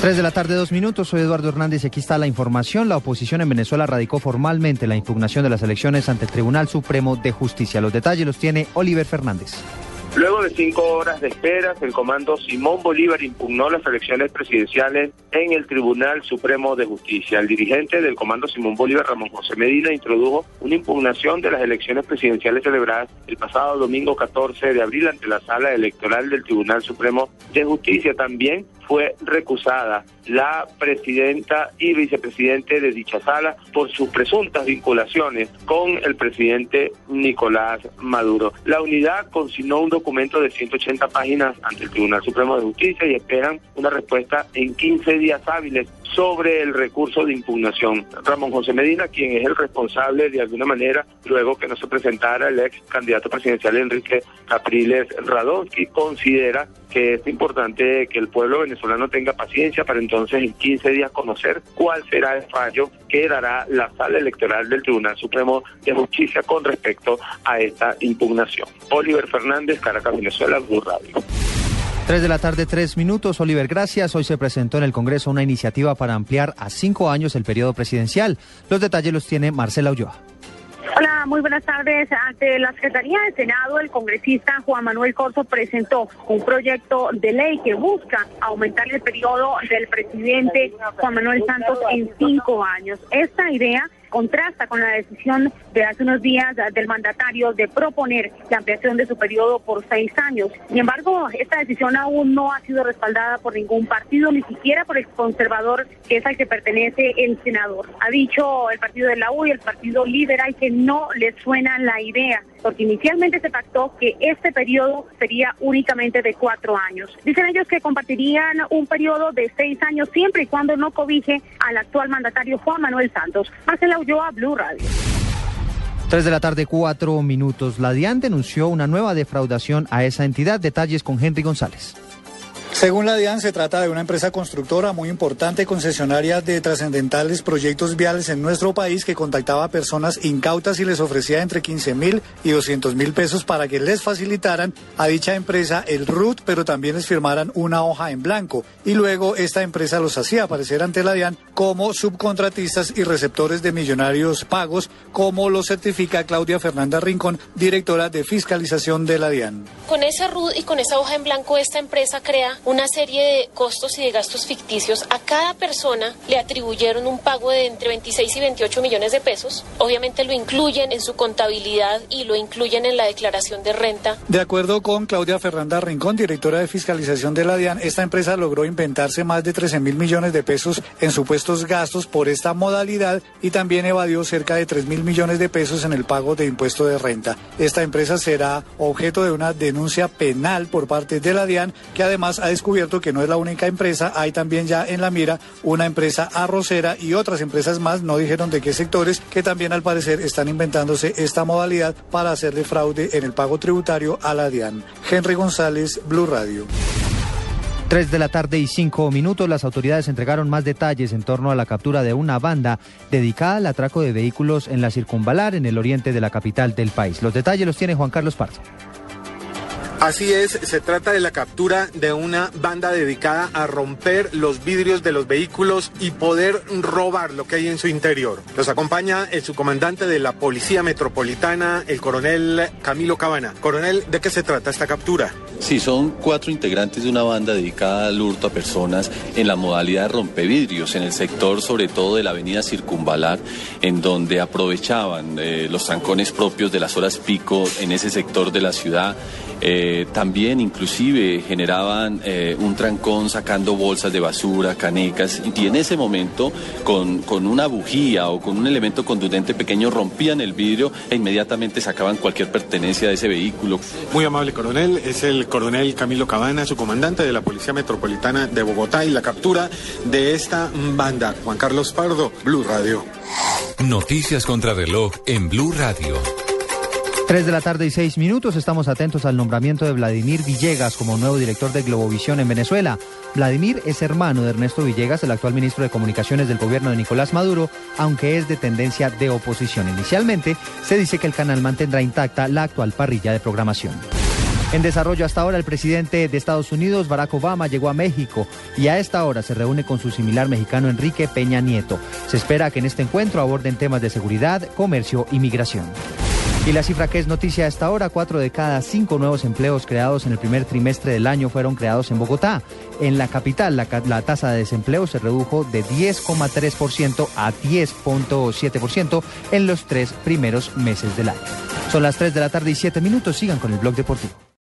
3 de la tarde, dos minutos. Soy Eduardo Hernández y aquí está la información. La oposición en Venezuela radicó formalmente la impugnación de las elecciones ante el Tribunal Supremo de Justicia. Los detalles los tiene Oliver Fernández. Luego de cinco horas de espera, el comando Simón Bolívar impugnó las elecciones presidenciales en el Tribunal Supremo de Justicia. El dirigente del comando Simón Bolívar, Ramón José Medina, introdujo una impugnación de las elecciones presidenciales celebradas el pasado domingo 14 de abril ante la sala electoral del Tribunal Supremo de Justicia. También fue recusada la presidenta y vicepresidente de dicha sala por sus presuntas vinculaciones con el presidente Nicolás Maduro. La unidad consignó un documento de 180 páginas ante el Tribunal Supremo de Justicia y esperan una respuesta en 15 días hábiles sobre el recurso de impugnación. Ramón José Medina, quien es el responsable de alguna manera, luego que no se presentara el ex candidato presidencial Enrique Capriles Radonsky, considera que es importante que el pueblo venezolano tenga paciencia para entonces en 15 días conocer cuál será el fallo que dará la sala electoral del Tribunal Supremo de Justicia con respecto a esta impugnación. Oliver Fernández, Caracas, Venezuela, Blue Radio. 3 de la tarde, tres minutos. Oliver, gracias. Hoy se presentó en el Congreso una iniciativa para ampliar a cinco años el periodo presidencial. Los detalles los tiene Marcela Ulloa. Hola, muy buenas tardes. Ante la Secretaría del Senado, el congresista Juan Manuel Corso presentó un proyecto de ley que busca aumentar el periodo del presidente Juan Manuel Santos en cinco años. Esta idea contrasta con la decisión de hace unos días del mandatario de proponer la ampliación de su periodo por seis años. Sin embargo, esta decisión aún no ha sido respaldada por ningún partido, ni siquiera por el conservador, que es al que pertenece el senador. Ha dicho el partido de la U y el partido liberal que no les suena la idea, porque inicialmente se pactó que este periodo sería únicamente de cuatro años. Dicen ellos que compartirían un periodo de seis años siempre y cuando no cobije al actual mandatario Juan Manuel Santos. Marcela Ulloa, Blue Radio. 3 de la tarde, cuatro minutos. La DIAN denunció una nueva defraudación a esa entidad. Detalles con Henry González. Según la DIAN, se trata de una empresa constructora muy importante, concesionaria de trascendentales proyectos viales en nuestro país que contactaba a personas incautas y les ofrecía entre 15 mil y 200 mil pesos para que les facilitaran a dicha empresa el RUT, pero también les firmaran una hoja en blanco. Y luego esta empresa los hacía aparecer ante la DIAN como subcontratistas y receptores de millonarios pagos, como lo certifica Claudia Fernanda Rincón, directora de fiscalización de la DIAN. Con ese RUT y con esa hoja en blanco, esta empresa crea una serie de costos y de gastos ficticios. A cada persona le atribuyeron un pago de entre 26 y 28 millones de pesos. Obviamente lo incluyen en su contabilidad y lo incluyen en la declaración de renta. De acuerdo con Claudia Fernanda Rincón, directora de fiscalización de la DIAN, esta empresa logró inventarse más de 13 mil millones de pesos en supuestos gastos por esta modalidad y también evadió cerca de 3 mil millones de pesos en el pago de impuesto de renta. Esta empresa será objeto de una denuncia penal por parte de la DIAN que además ha descubierto que no es la única empresa, hay también ya en la mira una empresa arrocera y otras empresas más, no dijeron de qué sectores, que también al parecer están inventándose esta modalidad para hacerle fraude en el pago tributario a la DIAN. Henry González, Blue Radio. 3 de la tarde y 5 minutos, las autoridades entregaron más detalles en torno a la captura de una banda dedicada al atraco de vehículos en la circunvalar en el oriente de la capital del país. Los detalles los tiene Juan Carlos Parza. Así es, se trata de la captura de una banda dedicada a romper los vidrios de los vehículos y poder robar lo que hay en su interior. Nos acompaña el subcomandante de la Policía Metropolitana, el coronel Camilo Cabana. Coronel, ¿de qué se trata esta captura? Sí, son cuatro integrantes de una banda dedicada al hurto a personas en la modalidad de rompevidrios, en el sector sobre todo de la avenida Circunvalar, en donde aprovechaban eh, los trancones propios de las horas pico en ese sector de la ciudad. Eh, también inclusive generaban eh, un trancón sacando bolsas de basura, canecas, y en ese momento con, con una bujía o con un elemento contundente pequeño rompían el vidrio e inmediatamente sacaban cualquier pertenencia de ese vehículo. Muy amable coronel, es el el coronel Camilo Cabana, su comandante de la Policía Metropolitana de Bogotá y la captura de esta banda. Juan Carlos Pardo, Blue Radio. Noticias contra reloj en Blue Radio. Tres de la tarde y seis minutos. Estamos atentos al nombramiento de Vladimir Villegas como nuevo director de Globovisión en Venezuela. Vladimir es hermano de Ernesto Villegas, el actual ministro de Comunicaciones del gobierno de Nicolás Maduro, aunque es de tendencia de oposición. Inicialmente se dice que el canal mantendrá intacta la actual parrilla de programación. En desarrollo hasta ahora, el presidente de Estados Unidos, Barack Obama, llegó a México y a esta hora se reúne con su similar mexicano Enrique Peña Nieto. Se espera que en este encuentro aborden temas de seguridad, comercio y migración. Y la cifra que es noticia hasta ahora, cuatro de cada cinco nuevos empleos creados en el primer trimestre del año fueron creados en Bogotá. En la capital, la, la tasa de desempleo se redujo de 10,3% a 10,7% en los tres primeros meses del año. Son las 3 de la tarde y 7 minutos. Sigan con el blog deportivo.